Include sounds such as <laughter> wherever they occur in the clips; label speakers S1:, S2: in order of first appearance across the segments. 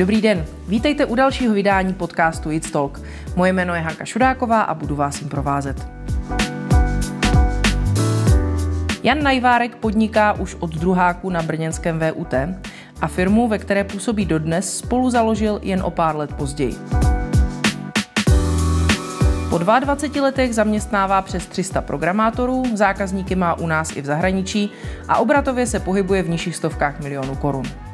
S1: Dobrý den, vítejte u dalšího vydání podcastu It's Talk. Moje jméno je Hanka Šudáková a budu vás jim provázet. Jan Najvárek podniká už od druháku na brněnském VUT a firmu, ve které působí dodnes, spolu založil jen o pár let později. Po 22 letech zaměstnává přes 300 programátorů, zákazníky má u nás i v zahraničí a obratově se pohybuje v nižších stovkách milionů korun.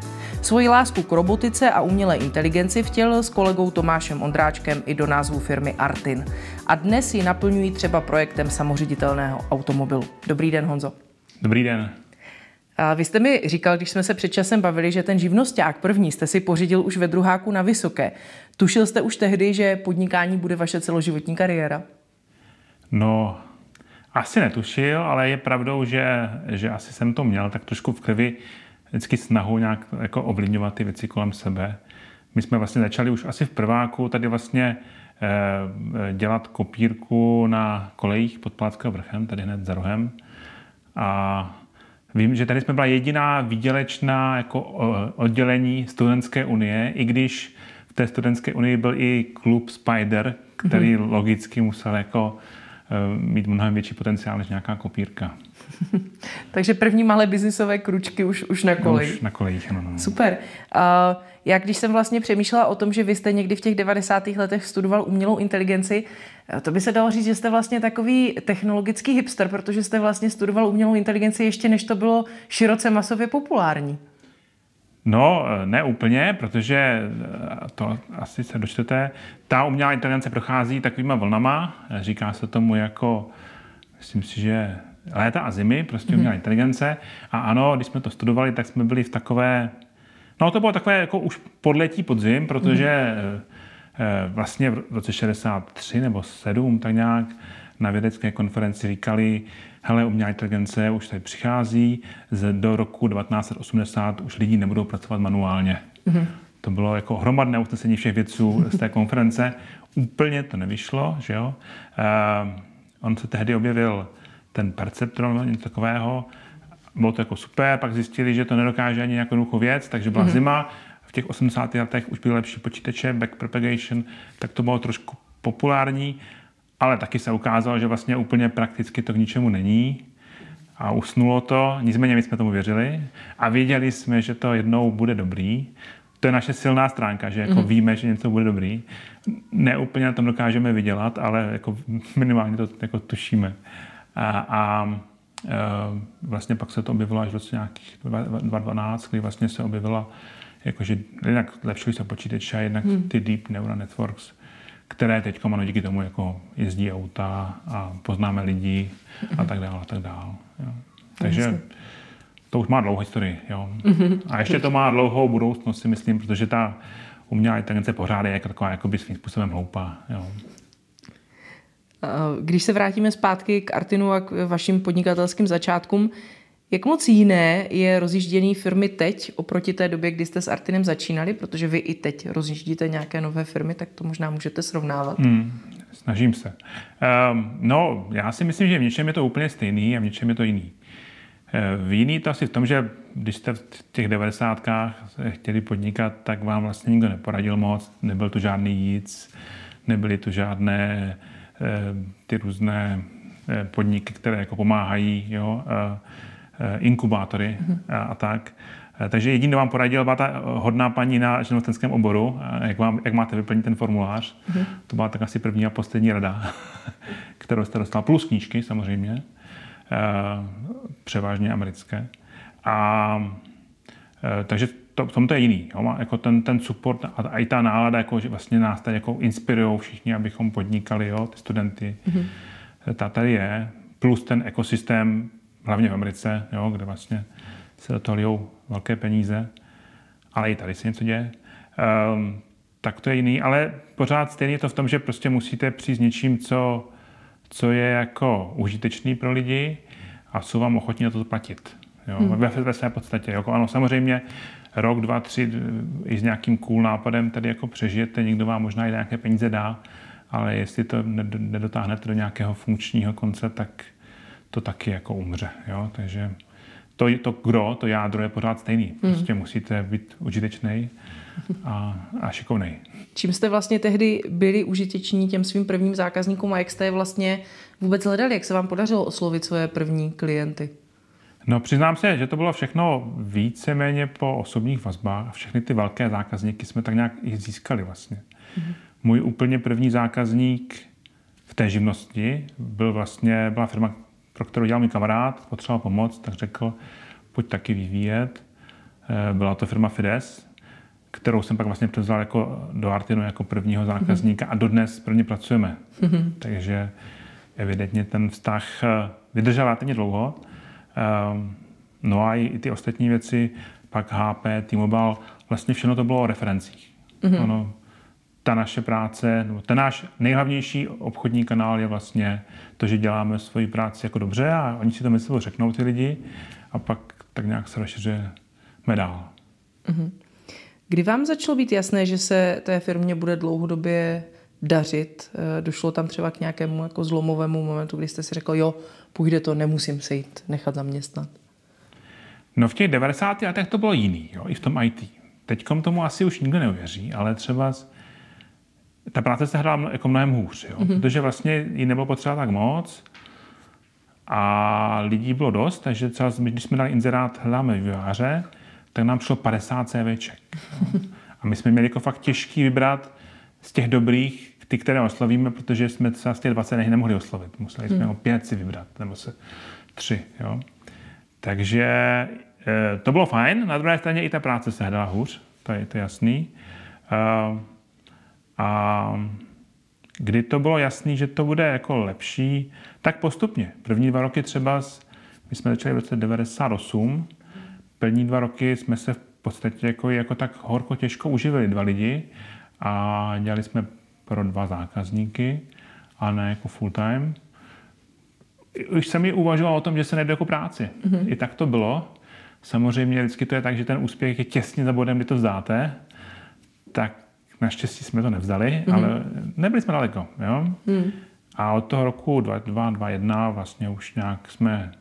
S1: Svoji lásku k robotice a umělé inteligenci vtělil s kolegou Tomášem Ondráčkem i do názvu firmy Artin. A dnes ji naplňují třeba projektem samoředitelného automobilu. Dobrý den, Honzo.
S2: Dobrý den.
S1: A vy jste mi říkal, když jsme se před časem bavili, že ten živnosták první jste si pořídil už ve druháku na Vysoké. Tušil jste už tehdy, že podnikání bude vaše celoživotní kariéra?
S2: No, asi netušil, ale je pravdou, že, že asi jsem to měl tak trošku v krvi vždycky snahu nějak jako ovlivňovat ty věci kolem sebe. My jsme vlastně začali už asi v prváku tady vlastně eh, dělat kopírku na kolejích pod Palackého vrchem, tady hned za rohem. A vím, že tady jsme byla jediná výdělečná jako eh, oddělení studentské unie, i když v té studentské unii byl i klub Spider, který mm-hmm. logicky musel jako mít mnohem větší potenciál než nějaká kopírka. <laughs>
S1: Takže první malé biznisové kručky už, už na kolejích.
S2: Už na kolejích, ano. No.
S1: Super. Uh, já když jsem vlastně přemýšlela o tom, že vy jste někdy v těch 90. letech studoval umělou inteligenci, eh, to by se dalo říct, že jste vlastně takový technologický hipster, protože jste vlastně studoval umělou inteligenci ještě než to bylo široce masově populární.
S2: No, eh, ne úplně, protože to asi se dočtete. Ta umělá inteligence prochází takovýma vlnama, říká se tomu jako, myslím si, že léta a zimy, prostě umělá mm-hmm. inteligence. A ano, když jsme to studovali, tak jsme byli v takové, no to bylo takové jako už podletí podzim, protože mm-hmm. vlastně v roce 63 nebo 7 tak nějak na vědecké konferenci říkali, hele, umělá inteligence už tady přichází, do roku 1980 už lidi nebudou pracovat manuálně. Mm-hmm. To bylo jako hromadné usnesení všech vědců <laughs> z té konference. Úplně to nevyšlo, že jo. Uh, on se tehdy objevil ten perceptron něco takového. Bylo to jako super, pak zjistili, že to nedokáže ani nějakou jednoduchou věc, takže byla mm-hmm. zima. V těch 80. letech už byly lepší počítače, backpropagation, tak to bylo trošku populární, ale taky se ukázalo, že vlastně úplně prakticky to k ničemu není a usnulo to, nicméně my jsme tomu věřili a věděli jsme, že to jednou bude dobrý. To je naše silná stránka, že jako mm. víme, že něco bude dobrý. Ne úplně na tom dokážeme vydělat, ale jako minimálně to jako tušíme. A, a e, vlastně pak se to objevilo až v roce nějakých 2012, kdy vlastně se objevila, jakože jinak lepšily se počítače, jednak hmm. ty deep neural networks, které teď ano, díky tomu jako jezdí auta a poznáme lidi a tak dále a tak dále. Jo. Takže to už má dlouhou historii. Jo. Mhm. A ještě to má dlouhou budoucnost, si myslím, protože ta umělá inteligence pořád je jako taková jakoby svým způsobem hloupá. Jo.
S1: Když se vrátíme zpátky k Artinu a k vašim podnikatelským začátkům, jak moc jiné je rozjíždění firmy teď oproti té době, kdy jste s Artinem začínali? Protože vy i teď rozjíždíte nějaké nové firmy, tak to možná můžete srovnávat. Hmm,
S2: snažím se. Um, no, já si myslím, že v něčem je to úplně stejný a v něčem je to jiný. V jiný to asi v tom, že když jste v těch devadesátkách chtěli podnikat, tak vám vlastně nikdo neporadil moc, nebyl tu žádný jíc, nebyly tu žádné Eh, ty různé eh, podniky, které jako pomáhají, jo, inkubátory a, a tak. Takže jediný, vám poradil, byla ta hodná paní na živnostenském oboru, jak, vám, jak máte vyplnit ten formulář. Mm-hmm. To byla tak asi první a poslední rada, <laughs> kterou jste dostal. Plus knížky samozřejmě, převážně americké. A, takže to, v tom to je jiný. Jo? Jako ten, ten support a, a i ta nálada, jako, že vlastně nás tady jako inspirují všichni, abychom podnikali, jo? ty studenty. Mm-hmm. Ta tady je. Plus ten ekosystém, hlavně v Americe, jo? kde vlastně se do toho lijou velké peníze. Ale i tady se něco děje. Um, tak to je jiný, ale pořád stejně je to v tom, že prostě musíte přijít s něčím, co, co je jako užitečný pro lidi a jsou vám ochotní na to platit. Jo, hmm. ve, ve své podstatě. Jako ano, samozřejmě rok, dva, tři i s nějakým cool nápadem tady jako přežijete, někdo vám možná i nějaké peníze dá, ale jestli to nedotáhnete do nějakého funkčního konce, tak to taky jako umře. Jo? Takže to, to gro, to jádro je pořád stejný. Hmm. Prostě hmm. musíte být užitečný a, a šikovný.
S1: Čím jste vlastně tehdy byli užiteční těm svým prvním zákazníkům a jak jste je vlastně vůbec hledali? Jak se vám podařilo oslovit své první klienty?
S2: No přiznám se, že to bylo všechno víceméně po osobních vazbách. Všechny ty velké zákazníky jsme tak nějak i získali vlastně. Mm-hmm. Můj úplně první zákazník v té živnosti byl vlastně, byla firma, pro kterou dělal můj kamarád, potřeboval pomoc, tak řekl, pojď taky vyvíjet. Eh, byla to firma Fides, kterou jsem pak vlastně převzal jako do Artinu jako prvního mhm. zákazníka mm-hmm. a dodnes pro ně pracujeme. Mm-hmm. Takže evidentně ten vztah eh, vydržel relativně dlouho. Ehm, no a i ty ostatní věci, pak HP, T-Mobile, vlastně všechno to bylo o referencích. Mm-hmm. Ono, ta naše práce, nebo ten náš nejhlavnější obchodní kanál je vlastně to, že děláme svoji práci jako dobře a oni si to myslí, řeknou ty lidi a pak tak nějak se rozšiřujeme dál. Mm-hmm.
S1: Kdy vám začalo být jasné, že se té firmě bude dlouhodobě dařit? Eh, došlo tam třeba k nějakému jako zlomovému momentu, kdy jste si řekl, jo, půjde to, nemusím se jít nechat zaměstnat?
S2: No v těch 90. letech to bylo jiný, jo, i v tom IT. Teďkom tomu asi už nikdo neuvěří, ale třeba ta práce se hrála jako mnohem hůř, jo, mm-hmm. protože vlastně ji nebylo potřeba tak moc a lidí bylo dost, takže třeba když jsme dali inzerát hledáme vývojáře, tak nám šlo 50 CVček. Jo. A my jsme měli jako fakt těžký vybrat z těch dobrých, ty, které oslovíme, protože jsme třeba z těch 20 nemohli oslovit. Museli jsme hmm. o pět si vybrat, nebo se tři. Jo. Takže e, to bylo fajn, na druhé straně i ta práce se hledala hůř, to je, to je jasný. E, a kdy to bylo jasný, že to bude jako lepší, tak postupně. První dva roky třeba, my jsme začali v roce 98, první dva roky jsme se v podstatě jako, jako tak horko těžko uživili dva lidi a dělali jsme pro dva zákazníky a ne jako full time. Už jsem mi uvažoval o tom, že se nejde jako práci. Mm-hmm. I tak to bylo. Samozřejmě vždycky to je tak, že ten úspěch je těsně za bodem, kdy to vzdáte. Tak naštěstí jsme to nevzdali, mm-hmm. ale nebyli jsme daleko. Jo? Mm. A od toho roku 2021 vlastně už nějak jsme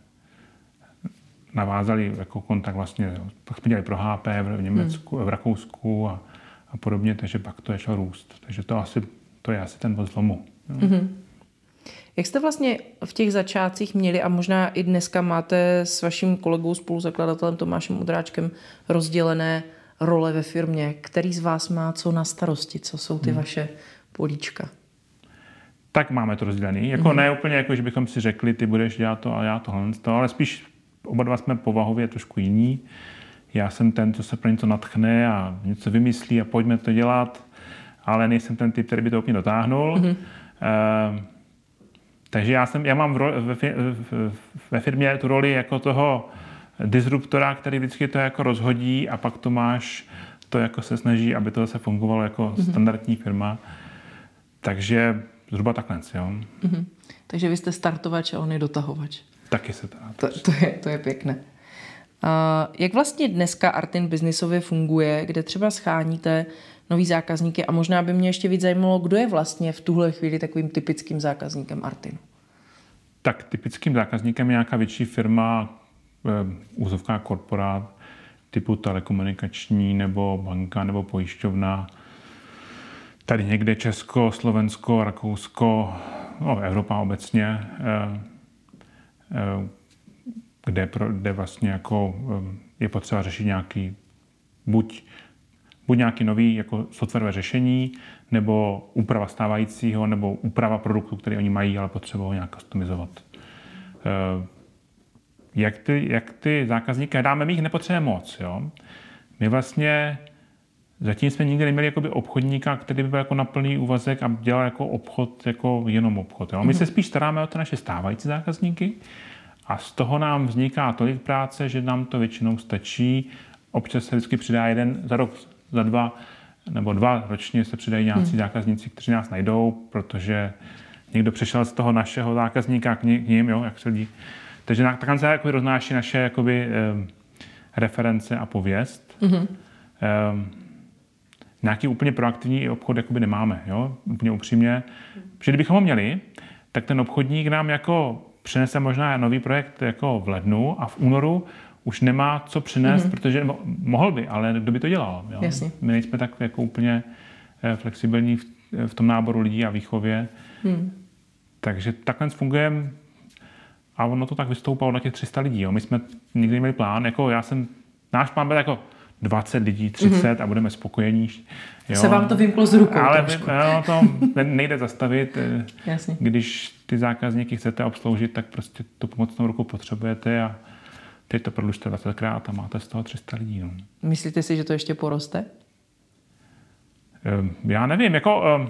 S2: navázali jako kontakt vlastně, pak jsme dělali pro HP v Německu, mm. v Rakousku a, a podobně, takže pak to začalo růst. Takže to, asi, to je asi ten bod zlomu. Mm-hmm.
S1: Jak jste vlastně v těch začátcích měli a možná i dneska máte s vaším kolegou, spoluzakladatelem Tomášem Udráčkem rozdělené role ve firmě? Který z vás má co na starosti? Co jsou ty hmm. vaše políčka?
S2: Tak máme to rozdělené. Jako hmm. ne úplně, jako, že bychom si řekli, ty budeš dělat to a já tohle, to, ale spíš oba dva jsme povahově trošku jiní. Já jsem ten, co se pro něco natchne a něco vymyslí a pojďme to dělat, ale nejsem ten typ, který by to úplně dotáhnul. Mm-hmm. Uh, takže já, jsem, já mám v ro, ve, ve firmě tu roli jako toho disruptora, který vždycky to jako rozhodí a pak to máš, to jako se snaží, aby to zase fungovalo jako mm-hmm. standardní firma. Takže zhruba takhle, jo. Mm-hmm.
S1: Takže vy jste startovač a on je dotahovač.
S2: Taky se
S1: to to, to, je, to je pěkné. Uh, jak vlastně dneska Artin biznisově funguje, kde třeba scháníte nový zákazníky a možná by mě ještě víc zajímalo, kdo je vlastně v tuhle chvíli takovým typickým zákazníkem Artinu?
S2: Tak typickým zákazníkem je nějaká větší firma, eh, úzovká korporát, typu telekomunikační nebo banka nebo pojišťovna. Tady někde Česko, Slovensko, Rakousko, no, Evropa obecně. Eh, Eh, kde, kde vlastně jako je potřeba řešit nějaký buď, buď nějaký nový jako softwarové řešení, nebo úprava stávajícího, nebo úprava produktu, který oni mají, ale potřebují ho nějak customizovat. Jak ty, jak ty zákazníky hledáme, my jich nepotřebujeme moc. Jo? My vlastně zatím jsme nikdy neměli jakoby obchodníka, který by byl jako na plný úvazek a dělal jako obchod, jako jenom obchod. Jo? My se mhm. spíš staráme o ty naše stávající zákazníky a z toho nám vzniká tolik práce, že nám to většinou stačí. Občas se vždycky přidá jeden za rok, za dva nebo dva ročně se přidají nějací hmm. zákazníci, kteří nás najdou, protože někdo přišel z toho našeho zákazníka k ním, jo, jak se lidi. Takže takhle se jako roznáší naše jakoby, eh, reference a pověst. Mm-hmm. Eh, nějaký úplně proaktivní obchod jakoby nemáme, jo? úplně upřímně. Protože kdybychom ho měli, tak ten obchodník nám jako přinese možná nový projekt jako v lednu a v únoru už nemá co přinést, mm-hmm. protože mohl by, ale kdo by to dělal? Jo?
S1: Jasně.
S2: My nejsme tak jako úplně eh, flexibilní v, v tom náboru lidí a výchově. Mm. Takže takhle fungujeme a ono to tak vystoupalo na těch 300 lidí. Jo. My jsme nikdy neměli plán, jako já jsem, náš plán byl jako 20 lidí, 30 mm-hmm. a budeme spokojení.
S1: Jo. Se vám to vymklo z rukou
S2: Ale trošku. no, to nejde zastavit. Eh,
S1: Jasně.
S2: Když ty zákazníky chcete obsloužit, tak prostě tu pomocnou ruku potřebujete a teď to prodlužte 20krát a máte z toho 300 lidí. No.
S1: Myslíte si, že to ještě poroste?
S2: Ehm, já nevím, jako ehm,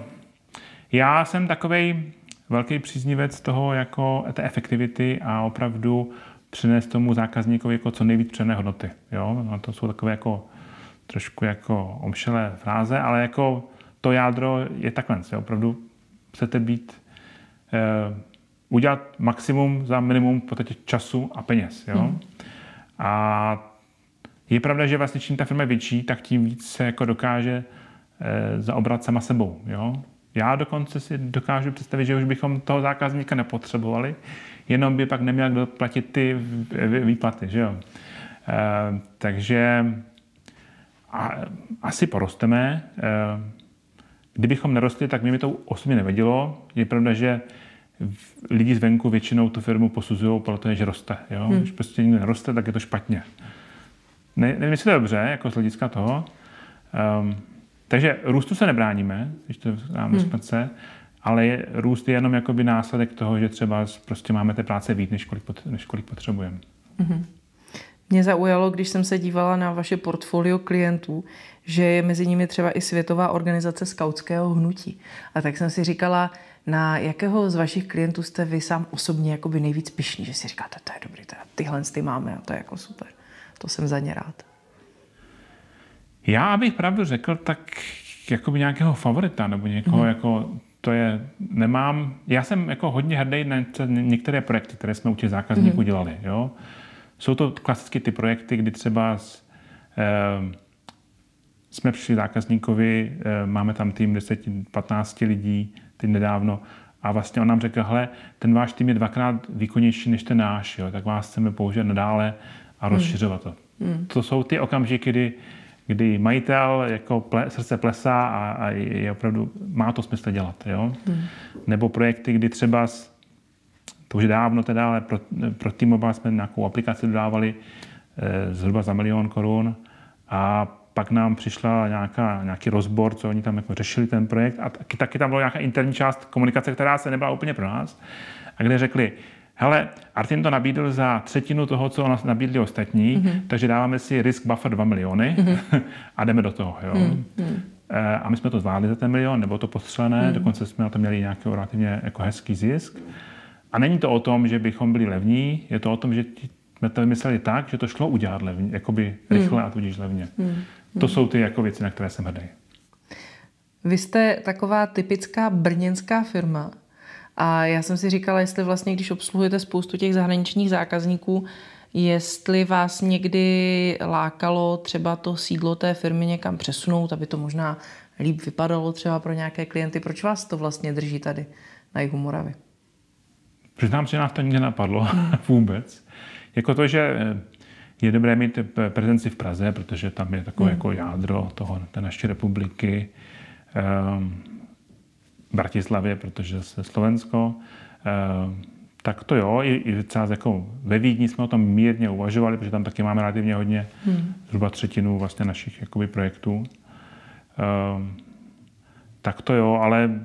S2: já jsem takovej velký příznivec toho jako té efektivity a opravdu přinést tomu zákazníkovi jako co nejvíc přené hodnoty. Jo? No to jsou takové jako trošku jako omšelé fráze, ale jako to jádro je takhle. Jo? Opravdu chcete být, eh, udělat maximum za minimum v podstatě času a peněz. Jo? Hmm. A je pravda, že vlastně čím ta firma je větší, tak tím víc se jako dokáže eh, zaobrat sama sebou. Jo? Já dokonce si dokážu představit, že už bychom toho zákazníka nepotřebovali, jenom by pak neměl kdo platit ty výplaty. Že jo? E, takže a, asi porosteme. E, kdybychom nerostli, tak mě mi to osobně nevadilo. Je pravda, že lidi zvenku většinou tu firmu posuzují, protože že roste. Jo? Hmm. Když prostě nikdo neroste, tak je to špatně. Ne, nevím, jestli to je dobře, jako z hlediska toho. Um, takže růstu se nebráníme, když to dám hmm. Spadce, ale je, růst je jenom jakoby následek toho, že třeba prostě máme té práce víc, než kolik, pot, než kolik potřebujeme.
S1: hmm Mě zaujalo, když jsem se dívala na vaše portfolio klientů, že je mezi nimi třeba i Světová organizace skautského hnutí. A tak jsem si říkala, na jakého z vašich klientů jste vy sám osobně jakoby nejvíc pišný, že si říkáte, to je dobrý, to tyhle ty máme a to je jako super. To jsem za ně rád.
S2: Já, abych pravdu řekl, tak jako by nějakého favorita nebo někoho mm. jako to je, nemám, já jsem jako hodně hrdý na některé projekty, které jsme u těch zákazníků mm. dělali, jo. Jsou to klasicky ty projekty, kdy třeba z, eh, jsme přišli zákazníkovi, eh, máme tam tým 10-15 lidí, teď nedávno, a vlastně on nám řekl, hele, ten váš tým je dvakrát výkonnější než ten náš, jo, tak vás chceme použít nadále a mhm. rozšiřovat to. Mm. To jsou ty okamžiky, kdy kdy majitel jako ple, srdce plesá a, a je opravdu, má to smysl dělat. Jo? Hmm. Nebo projekty, kdy třeba, to už je dávno teda, ale pro, pro T-Mobile jsme nějakou aplikaci dodávali e, zhruba za milion korun a pak nám přišla nějaká, nějaký rozbor, co oni tam jako řešili ten projekt a taky, taky tam byla nějaká interní část komunikace, která se nebyla úplně pro nás a kde řekli, hele, Artin to nabídl za třetinu toho, co nás nabídli ostatní, mm-hmm. takže dáváme si risk buffer 2 miliony mm-hmm. <laughs> a jdeme do toho. Jo. Mm-hmm. A my jsme to zvládli za ten milion, nebo to postřelené, mm. dokonce jsme na to měli nějaký relativně jako hezký zisk. A není to o tom, že bychom byli levní, je to o tom, že jsme to vymysleli tak, že to šlo udělat levně, jakoby rychle mm. a tudíž levně. Mm. To jsou ty jako věci, na které jsem hrdý.
S1: Vy jste taková typická brněnská firma, a já jsem si říkala, jestli vlastně, když obsluhujete spoustu těch zahraničních zákazníků, jestli vás někdy lákalo třeba to sídlo té firmy někam přesunout, aby to možná líp vypadalo třeba pro nějaké klienty. Proč vás to vlastně drží tady na jihu Moravy?
S2: Přiznám, že nás to nikdy napadlo hmm. <laughs> vůbec. Jako to, že je dobré mít prezenci v Praze, protože tam je takové hmm. jako jádro toho, té naší republiky. Bratislavě, protože se Slovensko, eh, tak to jo, i, i třeba jako ve Vídni jsme o tom mírně uvažovali, protože tam taky máme relativně hodně, hmm. zhruba třetinu vlastně našich jakoby, projektů. Um, tak to jo, ale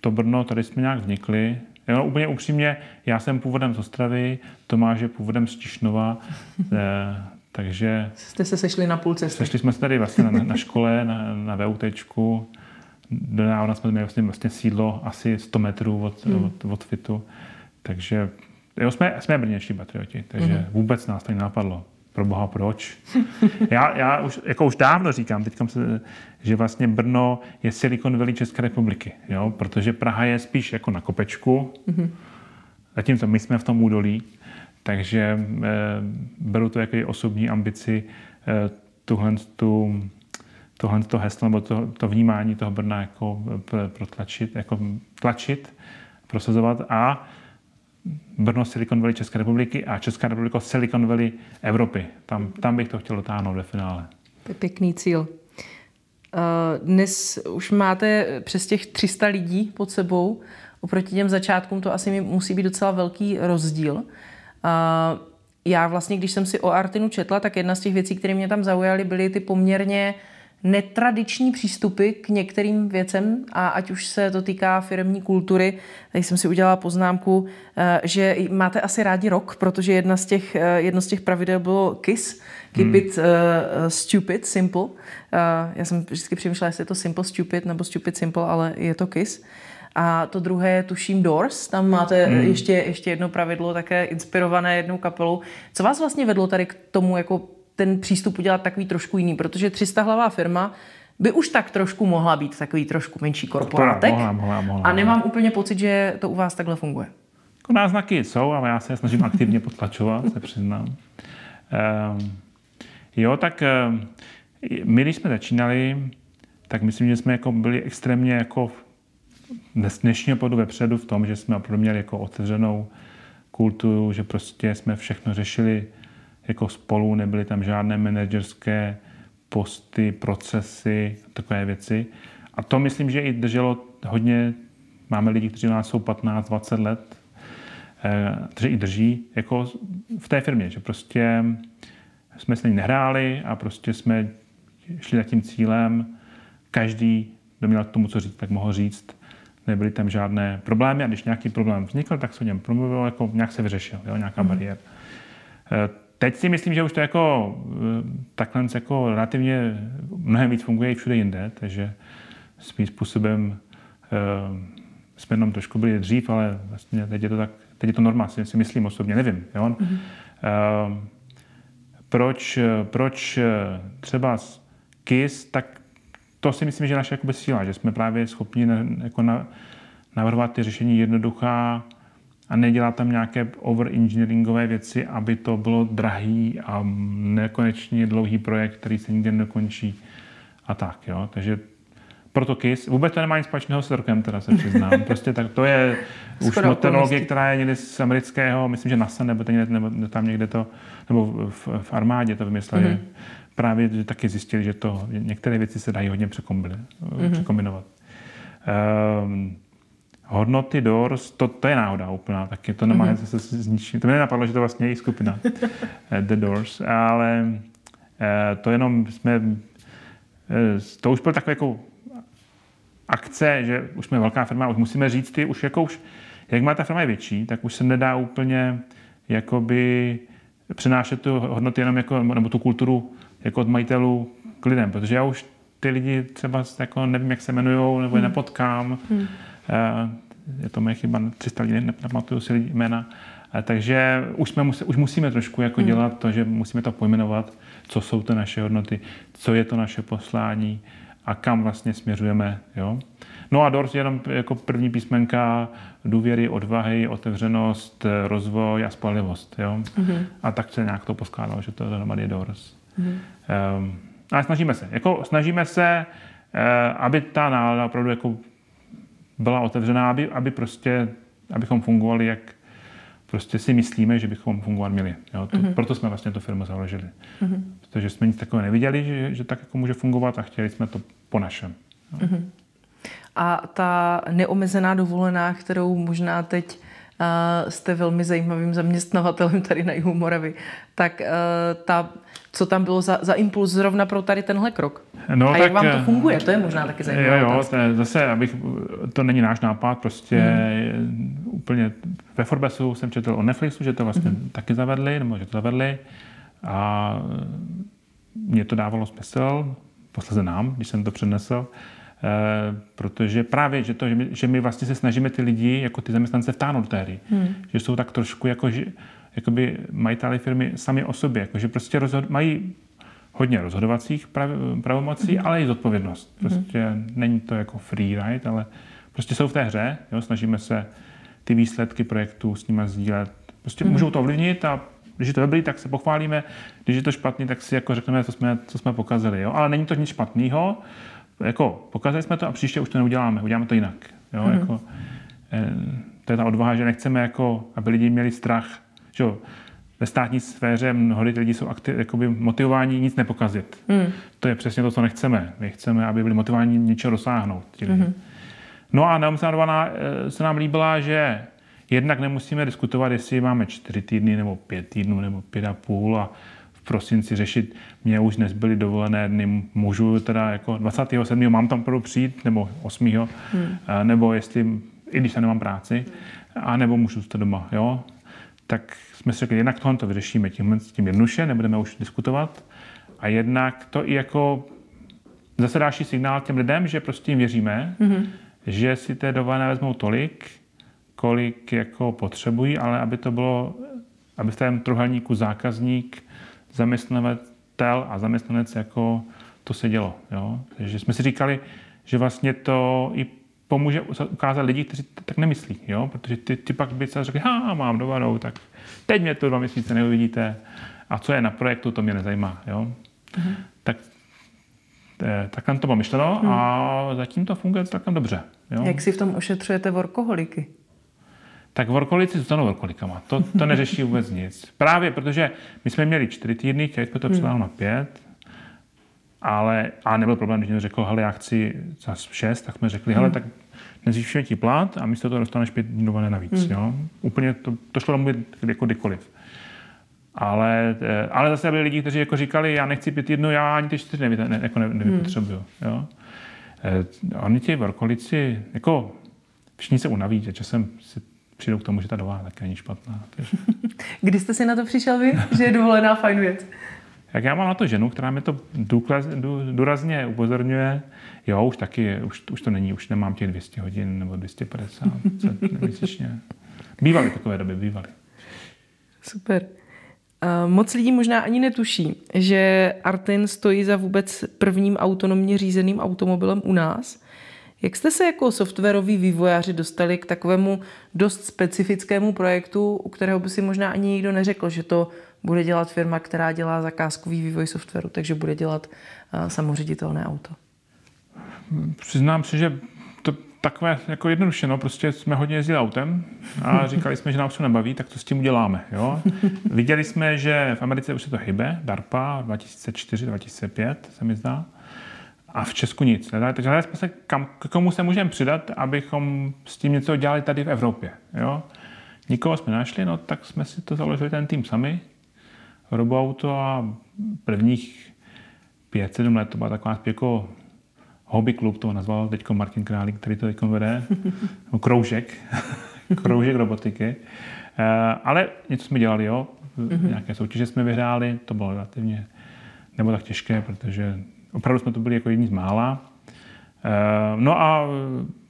S2: to Brno, tady jsme nějak vznikli. Jo, úplně upřímně, já jsem původem z Ostravy, Tomáš je původem z Tišnova, <laughs> eh, takže...
S1: Jste se sešli na půl cesty.
S2: Sešli jsme se tady vlastně na, na škole, na, na VUTčku donávna jsme měli vlastně, vlastně sídlo asi 100 metrů od, hmm. od, od FITu. Takže jo, jsme, jsme brnější patrioti, takže hmm. vůbec nás to napadlo. Pro boha, proč? já, já už, jako už dávno říkám, teď se, že vlastně Brno je Silicon Valley České republiky, jo? protože Praha je spíš jako na kopečku, mm-hmm. zatímco my jsme v tom údolí, takže e, beru to jako osobní ambici e, tuhle tu tohle to heslo nebo to, to vnímání toho Brna jako protlačit, jako tlačit, prosazovat a Brno Silicon Valley České republiky a Česká republika Silicon Valley Evropy. Tam, tam bych to chtěl dotáhnout ve finále.
S1: To je pěkný cíl. Eh, dnes už máte přes těch 300 lidí pod sebou. Oproti těm začátkům to asi musí být docela velký rozdíl. Eh, já vlastně, když jsem si o Artinu četla, tak jedna z těch věcí, které mě tam zaujaly, byly ty poměrně netradiční přístupy k některým věcem a ať už se to týká firmní kultury, tak jsem si udělala poznámku, eh, že máte asi rádi rok, protože jedna z těch, jedno z těch pravidel bylo KISS, Keep hmm. it uh, stupid, simple. Uh, já jsem vždycky přemýšlela, jestli je to simple stupid nebo stupid simple, ale je to KISS. A to druhé je tuším Doors, tam máte hmm. ještě, ještě jedno pravidlo, také inspirované jednou kapelou. Co vás vlastně vedlo tady k tomu, jako ten přístup udělat takový trošku jiný? Protože 300 hlavá firma by už tak trošku mohla být takový trošku menší korporátek.
S2: Mohla, mohla, mohla,
S1: a nemám úplně pocit, že to u vás takhle funguje.
S2: Jako náznaky jsou, ale já se je snažím aktivně potlačovat, se přiznám. Um, Jo, tak eh, my, když jsme začínali, tak myslím, že jsme jako byli extrémně jako z dnešního podu vepředu v tom, že jsme opravdu měli jako otevřenou kulturu, že prostě jsme všechno řešili jako spolu, nebyly tam žádné manažerské posty, procesy, takové věci. A to myslím, že i drželo hodně, máme lidi, kteří nás jsou 15-20 let, eh, kteří i drží jako v té firmě, že prostě jsme s ní nehráli a prostě jsme šli za tím cílem. Každý, kdo měl k tomu co říct, tak mohl říct. Nebyly tam žádné problémy a když nějaký problém vznikl, tak se o něm promluvil, jako nějak se vyřešil, jo, nějaká mm. bariéra. Eh, teď si myslím, že už to jako eh, takhle jako relativně mnohem víc funguje i všude jinde, takže svým způsobem uh, jsme jenom trošku byli dřív, ale vlastně teď je to tak, teď je to norma, si, si myslím osobně, nevím. Jo? Mm-hmm. Uh, proč, proč třeba KIS, tak to si myslím, že je naše jakoby síla, že jsme právě schopni na, jako na, navrhovat ty řešení jednoduchá a nedělat tam nějaké over-engineeringové věci, aby to bylo drahý a nekonečně dlouhý projekt, který se nikdy nekončí a tak. Jo? Takže proto KIS. Vůbec to nemá nic společného s rokem, teda se přiznám. <laughs> Prostě tak to je už technologie, která je někdy z amerického, myslím, že NASA nebo, ten, nebo tam někde to, nebo v, v armádě to vymysleli. Mm-hmm. Právě že taky zjistili, že to některé věci se dají hodně mm-hmm. překombinovat. Um, hodnoty Doors, to, to je náhoda úplná, taky to nemá mm-hmm. se s ničím. To mě nenapadlo, že to vlastně je i skupina <laughs> eh, The Doors, ale uh, to jenom jsme, uh, to už byl takový jako akce, že už jsme velká firma, už musíme říct ty, už jako už, jak má ta firma je větší, tak už se nedá úplně jakoby přenášet tu hodnoty jenom jako, nebo tu kulturu jako od majitelů k lidem, protože já už ty lidi třeba jako nevím, jak se jmenují, nebo je hmm. nepotkám. Hmm. Je to moje chyba, 300 lidí, nepamatuju si jména. Takže už, jsme, už musíme trošku jako hmm. dělat to, že musíme to pojmenovat, co jsou to naše hodnoty, co je to naše poslání, a kam vlastně směřujeme. Jo? No a DORS je jenom jako první písmenka důvěry, odvahy, otevřenost, rozvoj a spolehlivost. Jo? Mm-hmm. A tak se nějak to poskládalo, že to dohromady je DORS. Mm-hmm. Um, ale snažíme se. Jako snažíme se, uh, aby ta nálada opravdu jako byla otevřená, aby, aby prostě, abychom fungovali, jak prostě si myslíme, že bychom fungovat měli. Jo? To, mm-hmm. Proto jsme vlastně tu firmu založili. Mm-hmm. Protože jsme nic takového neviděli, že, že tak jako může fungovat a chtěli jsme to po našem. Mm-hmm.
S1: A ta neomezená dovolená, kterou možná teď jste velmi zajímavým zaměstnavatelem tady na Jihu Moravy, tak uh, ta, co tam bylo za, za impuls zrovna pro tady tenhle krok? No, a tak, jak vám to funguje? To je možná taky zajímavé.
S2: Jo, jo, to je, zase, abych, to není náš nápad, prostě hmm. úplně ve Forbesu jsem četl o Netflixu, že to vlastně hmm. taky zavedli, nebo že to zavedli a mě to dávalo smysl, posledně nám, když jsem to přednesl, eh, protože právě, že, to, že, my, že my vlastně se snažíme ty lidi, jako ty zaměstnance vtáhnout do té hry. Hmm. Že jsou tak trošku jako, že, jakoby majiteli firmy sami o sobě, jako, že prostě rozhod, mají hodně rozhodovacích prav, pravomocí, hmm. ale i zodpovědnost. Hmm. Prostě hmm. není to jako free ride, ale prostě jsou v té hře, jo, snažíme se ty výsledky projektů s nimi sdílet. Prostě hmm. můžou to ovlivnit a když je to dobrý, tak se pochválíme, když je to špatný, tak si jako řekneme, co jsme, co jsme pokazili. Jo? Ale není to nic špatného. Jako, pokazali jsme to a příště už to neuděláme, uděláme to jinak. Jo? Mm-hmm. Jako, eh, To je ta odvaha, že nechceme, jako, aby lidi měli strach. Že ve státní sféře mnoho lidí jsou aktiv, jakoby motivováni nic nepokazit. Hmm. To je přesně to, co nechceme. My chceme, aby byli motivováni něčeho dosáhnout. Hmm. No a neomysledovaná eh, se nám líbila, že jednak nemusíme diskutovat, jestli máme čtyři týdny nebo pět týdnů nebo pět a půl a v prosinci řešit, mě už nezbyly dovolené dny, můžu teda jako 27. mám tam pro přijít, nebo 8. Hmm. nebo jestli, i když se nemám práci, a nebo můžu zůstat doma, jo. Tak jsme si řekli, jednak tohle to vyřešíme tím, tím jednoduše, nebudeme už diskutovat, a jednak to i jako zase další signál těm lidem, že prostě jim věříme, hmm že si té dovolené vezmou tolik, kolik jako potřebují, ale aby to bylo, aby v tom trohelníku zákazník, zaměstnavatel a zaměstnanec jako to se dělo. Jo? Takže jsme si říkali, že vlastně to i pomůže ukázat lidi, kteří tak nemyslí, jo? protože ty, ty pak by se řekli, ha, mám dovolenou, tak teď mě to dva měsíce neuvidíte a co je na projektu, to mě nezajímá. Jo? Mm-hmm. Tak Eh, takhle to bylo myšleno hmm. a zatím to funguje celkem dobře.
S1: Jo? Jak si v tom ošetřujete workoholiky?
S2: Tak workoholici zůstanou workoholikama. To, to neřeší vůbec nic. Právě protože my jsme měli čtyři týdny, chtěli jsme to hmm. na pět, ale a nebyl problém, když někdo řekl, hele, já chci za šest, tak jsme řekli, hmm. hele, tak nezvýšíme ti plat a místo toho dostaneš pět dní navíc. Hmm. Jo? Úplně to, to šlo domluvit jako kdykoliv. Ale, eh, ale zase byli lidi, kteří jako říkali, já nechci pět jednu, já ani ty čtyři nevy, ne, jako ne, nevypotřebuju. Hmm. Jo? Eh, oni ti workolici, jako všichni se unaví, že časem si přijdou k tomu, že ta dovolená taky není špatná. <laughs>
S1: Kdy jste si na to přišel vy, že je dovolená fajn věc?
S2: Jak já mám na to ženu, která mi to důkaz, dů, důrazně upozorňuje, jo, už taky, už, už to není, už nemám těch 200 hodin nebo 250 měsíčně. Bývaly takové doby, bývaly.
S1: Super. Moc lidí možná ani netuší, že Artin stojí za vůbec prvním autonomně řízeným automobilem u nás. Jak jste se jako softwaroví vývojáři dostali k takovému dost specifickému projektu, u kterého by si možná ani nikdo neřekl, že to bude dělat firma, která dělá zakázkový vývoj softwaru, takže bude dělat samoředitelné auto?
S2: Přiznám se, že takové jako jednoduše, no, prostě jsme hodně jezdili autem a <laughs> říkali jsme, že nás to nebaví, tak co s tím uděláme, jo. <laughs> Viděli jsme, že v Americe už se to hybe, DARPA 2004-2005 se mi zdá, a v Česku nic. Takže hledali jsme se, kam, k komu se můžeme přidat, abychom s tím něco dělali tady v Evropě, jo. Nikoho jsme našli, no tak jsme si to založili ten tým sami, RoboAuto a prvních 5-7 let to byla taková jako hobby klub, to nazval teď Martin Králík, který to teď vede, <laughs> kroužek, <laughs> kroužek robotiky. Uh, ale něco jsme dělali, jo. Mm-hmm. Nějaké soutěže jsme vyhráli, to bylo relativně nebo tak těžké, protože opravdu jsme to byli jako jedni z mála. Uh, no a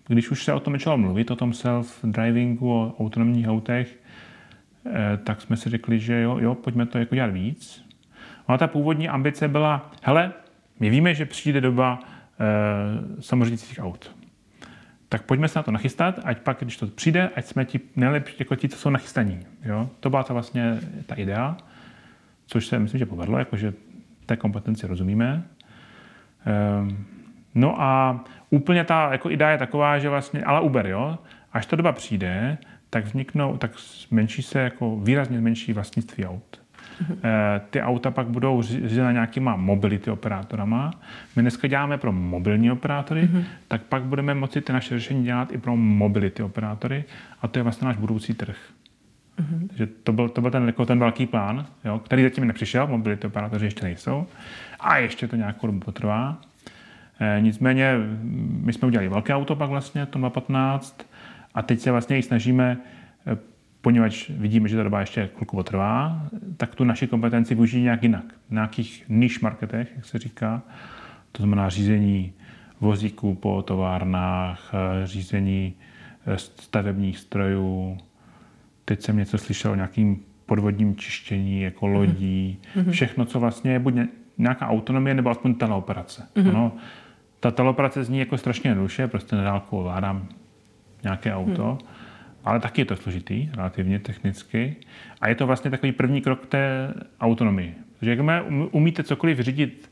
S2: když už se o tom začalo mluvit, o tom self-drivingu, o autonomních autech, uh, tak jsme si řekli, že jo, jo, pojďme to jako dělat víc. No a ta původní ambice byla, hele, my víme, že přijde doba, Eh, samořídících aut. Tak pojďme se na to nachystat, ať pak, když to přijde, ať jsme ti nejlepší, jako ti, co jsou nachystaní. Jo? To byla ta vlastně ta idea, což se myslím, že povedlo, jakože té kompetenci rozumíme. Ehm, no a úplně ta jako idea je taková, že vlastně, ale Uber, jo, až ta doba přijde, tak vzniknou, tak zmenší se jako výrazně zmenší vlastnictví aut. Eh, ty auta pak budou řízena nějakýma mobility operátorama. My dneska děláme pro mobilní operátory, mm-hmm. tak pak budeme moci ty naše řešení dělat i pro mobility operátory a to je vlastně náš budoucí trh. Mm-hmm. Takže to byl, to byl ten, jako ten velký plán, jo, který zatím nepřišel, mobility operátoři ještě nejsou a ještě to nějakou dobu potrvá. E, nicméně my jsme udělali velké auto pak vlastně, to 2015 a teď se vlastně i snažíme poněvadž vidíme, že ta doba ještě chvilku potrvá, tak tu naši kompetenci využijí nějak jinak. V nějakých niž marketech, jak se říká, to znamená řízení vozíků po továrnách, řízení eh, stavebních strojů. Teď jsem něco slyšel o nějakým podvodním čištění, jako mhm. lodí. Mm-hmm. Všechno, co vlastně je buď nějaká autonomie, nebo aspoň teleoperace. Mm-hmm. Ano, ta teleoperace zní jako strašně jednoduše, prostě nedálku ovládám nějaké auto. Mm ale taky je to složitý, relativně technicky. A je to vlastně takový první krok k té autonomii. Protože jakmile umíte cokoliv řídit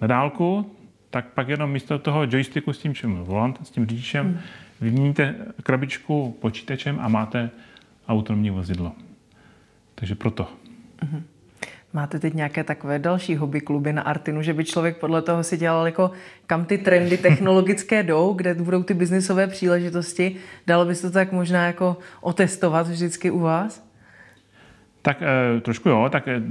S2: na dálku, tak pak jenom místo toho joysticku s tím čím volant, s tím řidičem, hmm. vyměníte krabičku počítačem a máte autonomní vozidlo. Takže proto. Uh-huh.
S1: Máte teď nějaké takové další hobby kluby na Artinu, že by člověk podle toho si dělal jako kam ty trendy technologické <laughs> jdou, kde budou ty biznisové příležitosti. Dalo by se to tak možná jako otestovat vždycky u vás?
S2: Tak e, trošku jo, tak e,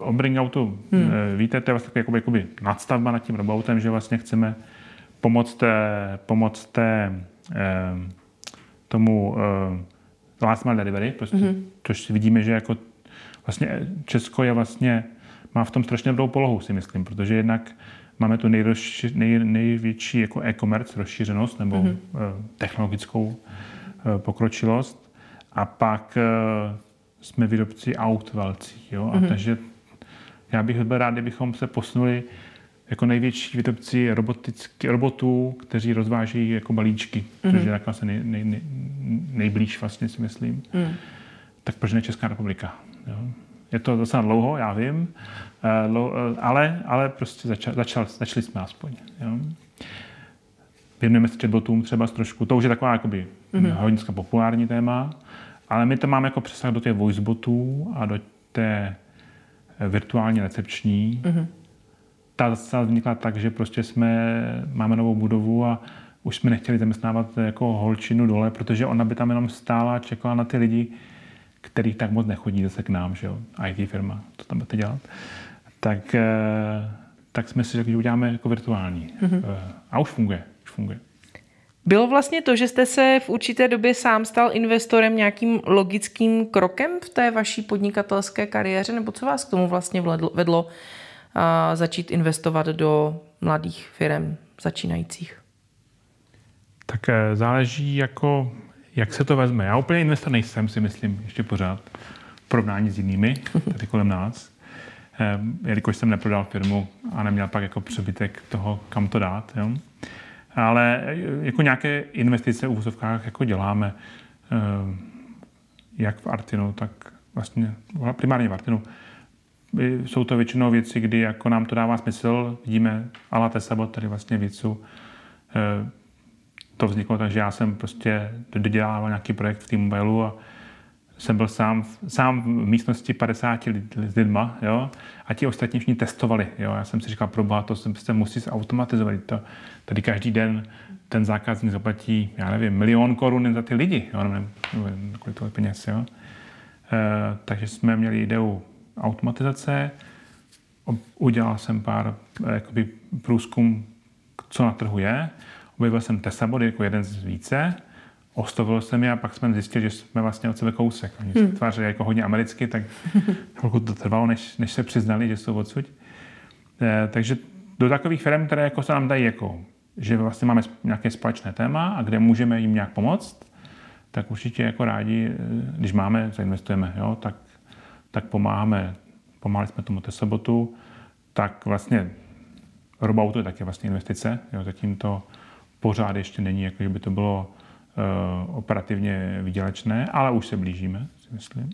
S2: o Bringoutu hmm. e, víte, to je vlastně jakoby, jakoby nadstavba nad tím roboutem, že vlastně chceme pomoct, pomoct té, e, tomu e, last mile delivery, prostě, hmm. což vidíme, že jako vlastně Česko je vlastně, má v tom strašně dobrou polohu, si myslím, protože jednak máme tu nejrozši, nej, největší jako e-commerce rozšířenost nebo mm-hmm. technologickou eh, pokročilost a pak eh, jsme výrobci aut velcí. Jo? A mm-hmm. takže já bych byl rád, kdybychom se posunuli jako největší výrobci robotů, kteří rozvážejí jako balíčky, mm-hmm. což je tak vlastně nej, nej, nej, nejblíž vlastně si myslím. Mm. Tak proč ne Česká republika? Jo? Je to docela dlouho, já vím, eh, eh, ale, ale prostě začal, začal, začali jsme aspoň. Jo? Věnujeme se chatbotům třeba trošku, to už je taková jakoby mm-hmm. hodně populární téma, ale my to máme jako přesah do těch voicebotů a do té eh, virtuální recepční. Mm-hmm. Ta zase vznikla tak, že prostě jsme, máme novou budovu a už jsme nechtěli zaměstnávat jako holčinu dole, protože ona by tam jenom stála a čekala na ty lidi, který tak moc nechodí zase k nám, že jo, IT firma, to tam budete dělat, tak, eh, tak jsme si řekli, že uděláme jako virtuální. Mm-hmm. A už funguje, už funguje.
S1: Bylo vlastně to, že jste se v určité době sám stal investorem nějakým logickým krokem v té vaší podnikatelské kariéře, nebo co vás k tomu vlastně vedlo a začít investovat do mladých firm začínajících?
S2: Tak eh, záleží jako jak se to vezme. Já úplně investor nejsem, si myslím, ještě pořád, v porovnání s jinými, tady kolem nás. Eh, jelikož jsem neprodal firmu a neměl pak jako přebytek toho, kam to dát. Jo. Ale eh, jako nějaké investice v úvozovkách jako děláme, jak v Artinu, tak vlastně primárně v Artinu. Jsou to většinou věci, kdy jako nám to dává smysl. Vidíme Ala Tesabot, tady vlastně věcu, to vzniklo tak, že já jsem prostě dodělával nějaký projekt v T-Mobile a jsem byl sám, sám v místnosti 50 lid, lidma, jo, a ti ostatní všichni testovali, jo. Já jsem si říkal, proboha, to se prostě musí zautomatizovat. To, tady každý den ten zákazník zaplatí, já nevím, milion korun za ty lidi, jo, nevím, nevím kolik to peněz, jo. E, takže jsme měli ideu automatizace, udělal jsem pár jakoby, průzkum, co na trhu je, Objevil jsem Tesabody jako jeden z více, oslovil jsem je a pak jsme zjistili, že jsme vlastně od sebe kousek. Oni hmm. se tvářili jako hodně americky, tak <laughs> chvilku to trvalo, než, než se přiznali, že jsou odsud. E, takže do takových firm, které jako se nám dají jako, že vlastně máme nějaké společné téma a kde můžeme jim nějak pomoct, tak určitě jako rádi, eh, když máme, zainvestujeme, jo, tak, tak pomáháme. Pomáhali jsme tomu Tesabotu, tak vlastně Robauto je také vlastně investice, jo, zatím to pořád ještě není, jako že by to bylo uh, operativně vydělečné, ale už se blížíme, si myslím.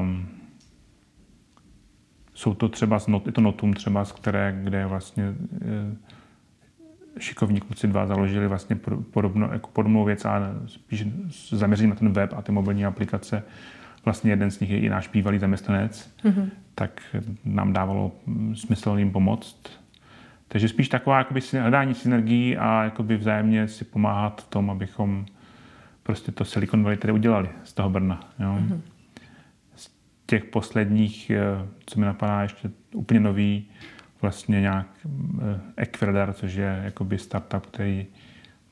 S2: Um, jsou to třeba, not, je to Notum třeba, z které, kde vlastně uh, šikovní kluci dva založili vlastně podobno, jako podobnou věc a spíš zaměření na ten web a ty mobilní aplikace. Vlastně jeden z nich je i náš bývalý zaměstnanec, mm-hmm. tak nám dávalo smysl jim pomoct takže spíš taková jakoby, hledání synergií a jakoby vzájemně si pomáhat v tom, abychom prostě to Silicon Valley tady udělali z toho Brna. Jo. Mm-hmm. Z těch posledních, eh, co mi napadá ještě úplně nový, vlastně nějak eh, Equradar, což je jakoby startup, který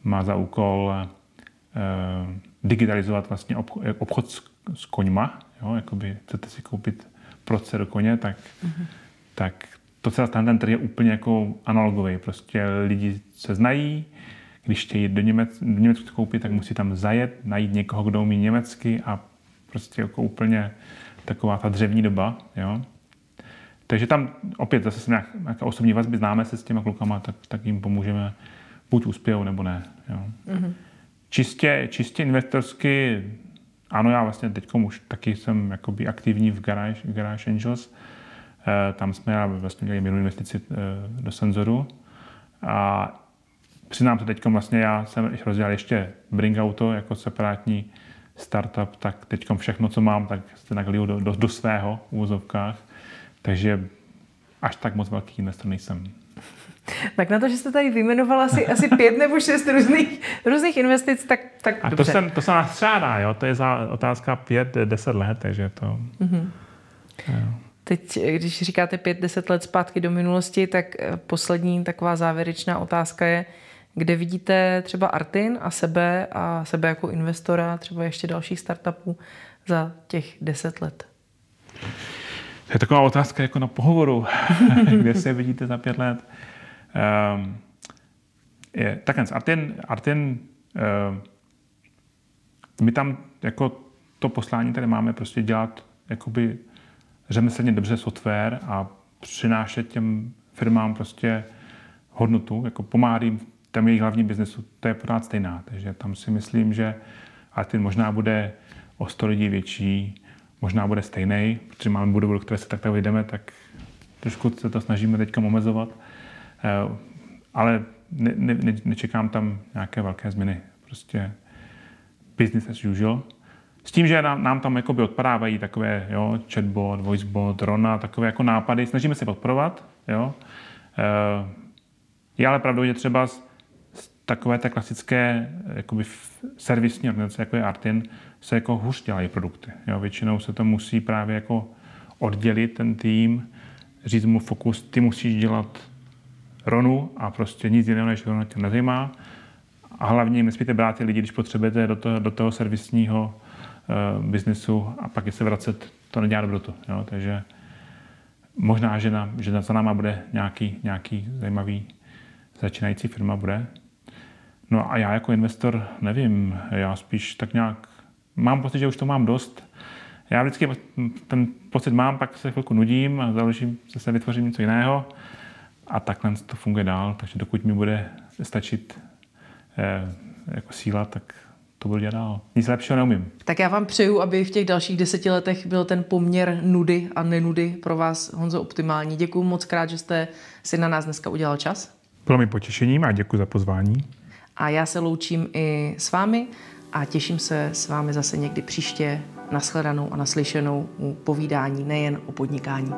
S2: má za úkol eh, digitalizovat vlastně obchod s, s koňma. Jo, jakoby chcete si koupit procer koně, tak, mm-hmm. tak to celá ten trh je úplně jako analogový. Prostě lidi se znají, když chtějí do, Němec, do Německa koupit, tak musí tam zajet, najít někoho, kdo umí německy a prostě jako úplně taková ta dřevní doba. Jo? Takže tam opět zase se nějak, nějaká osobní vazby, známe se s těma klukama, tak, tak jim pomůžeme, buď uspějou nebo ne. Jo? Mm-hmm. Čistě, čistě investorsky, ano, já vlastně teď už taky jsem jakoby aktivní v Garage, Garage Angels, Eh, tam jsme vlastně měli minulou investici eh, do senzoru. A přiznám se teď vlastně, já jsem rozdělal ještě Bring Auto jako separátní startup, tak teď všechno, co mám, tak se nakliju do, do, do svého v úvozovkách. Takže až tak moc velký investor nejsem.
S1: Tak na to, že jste tady vyjmenoval asi, asi pět nebo šest různých, různých investic, tak, tak
S2: A
S1: dobře.
S2: to se, to se nás střádá, jo? to je za otázka pět, deset let, takže to... Mm-hmm.
S1: Teď, když říkáte pět, deset let zpátky do minulosti, tak eh, poslední taková závěrečná otázka je, kde vidíte třeba Artin a sebe a sebe jako investora, třeba ještě dalších startupů za těch deset let?
S2: To je taková otázka jako na pohovoru, <laughs> kde se vidíte za pět let. Je, takhle, Artin, Artin uh, my tam jako to poslání tady máme prostě dělat jakoby řemeslně dobře software a přinášet těm firmám prostě hodnotu, jako v tom jejich hlavním biznesu, to je pořád stejná. Takže tam si myslím, že Artin možná bude o 100 lidí větší, možná bude stejný, protože máme budovu, do které se takhle vyjdeme, tak trošku se to snažíme teď omezovat. Eh, ale ne, ne, ne, nečekám tam nějaké velké změny. Prostě business as usual. S tím, že nám, nám tam jakoby odpadávají takové jo, chatbot, voicebot, Rona, takové jako nápady, snažíme se podporovat. Jo. Eh, je ale pravdou, že třeba z, z takové té klasické jakoby servisní organizace, jako je Artin, se jako hůř dělají produkty. Jo. Většinou se to musí právě jako oddělit ten tým, říct mu fokus, ty musíš dělat Ronu a prostě nic jiného než Rona tě nezajímá. A hlavně nesmíte brát ty lidi, když potřebujete do toho, do toho servisního uh, biznesu a pak je se vracet, to nedělá dobrotu. Jo? Takže možná, že, na, že za náma bude nějaký, nějaký zajímavý začínající firma bude. No a já jako investor nevím, já spíš tak nějak mám pocit, že už to mám dost. Já vždycky ten pocit mám, pak se chvilku nudím a založím, zase vytvořím něco jiného a takhle to funguje dál, takže dokud mi bude stačit eh, jako síla, tak to budu dělat dál. Nic lepšího neumím.
S1: Tak já vám přeju, aby v těch dalších deseti letech byl ten poměr nudy a nenudy pro vás, Honzo, optimální. Děkuji moc krát, že jste si na nás dneska udělal čas.
S2: Bylo mi potěšením a děkuji za pozvání.
S1: A já se loučím i s vámi a těším se s vámi zase někdy příště nashledanou a naslyšenou u povídání nejen o podnikání.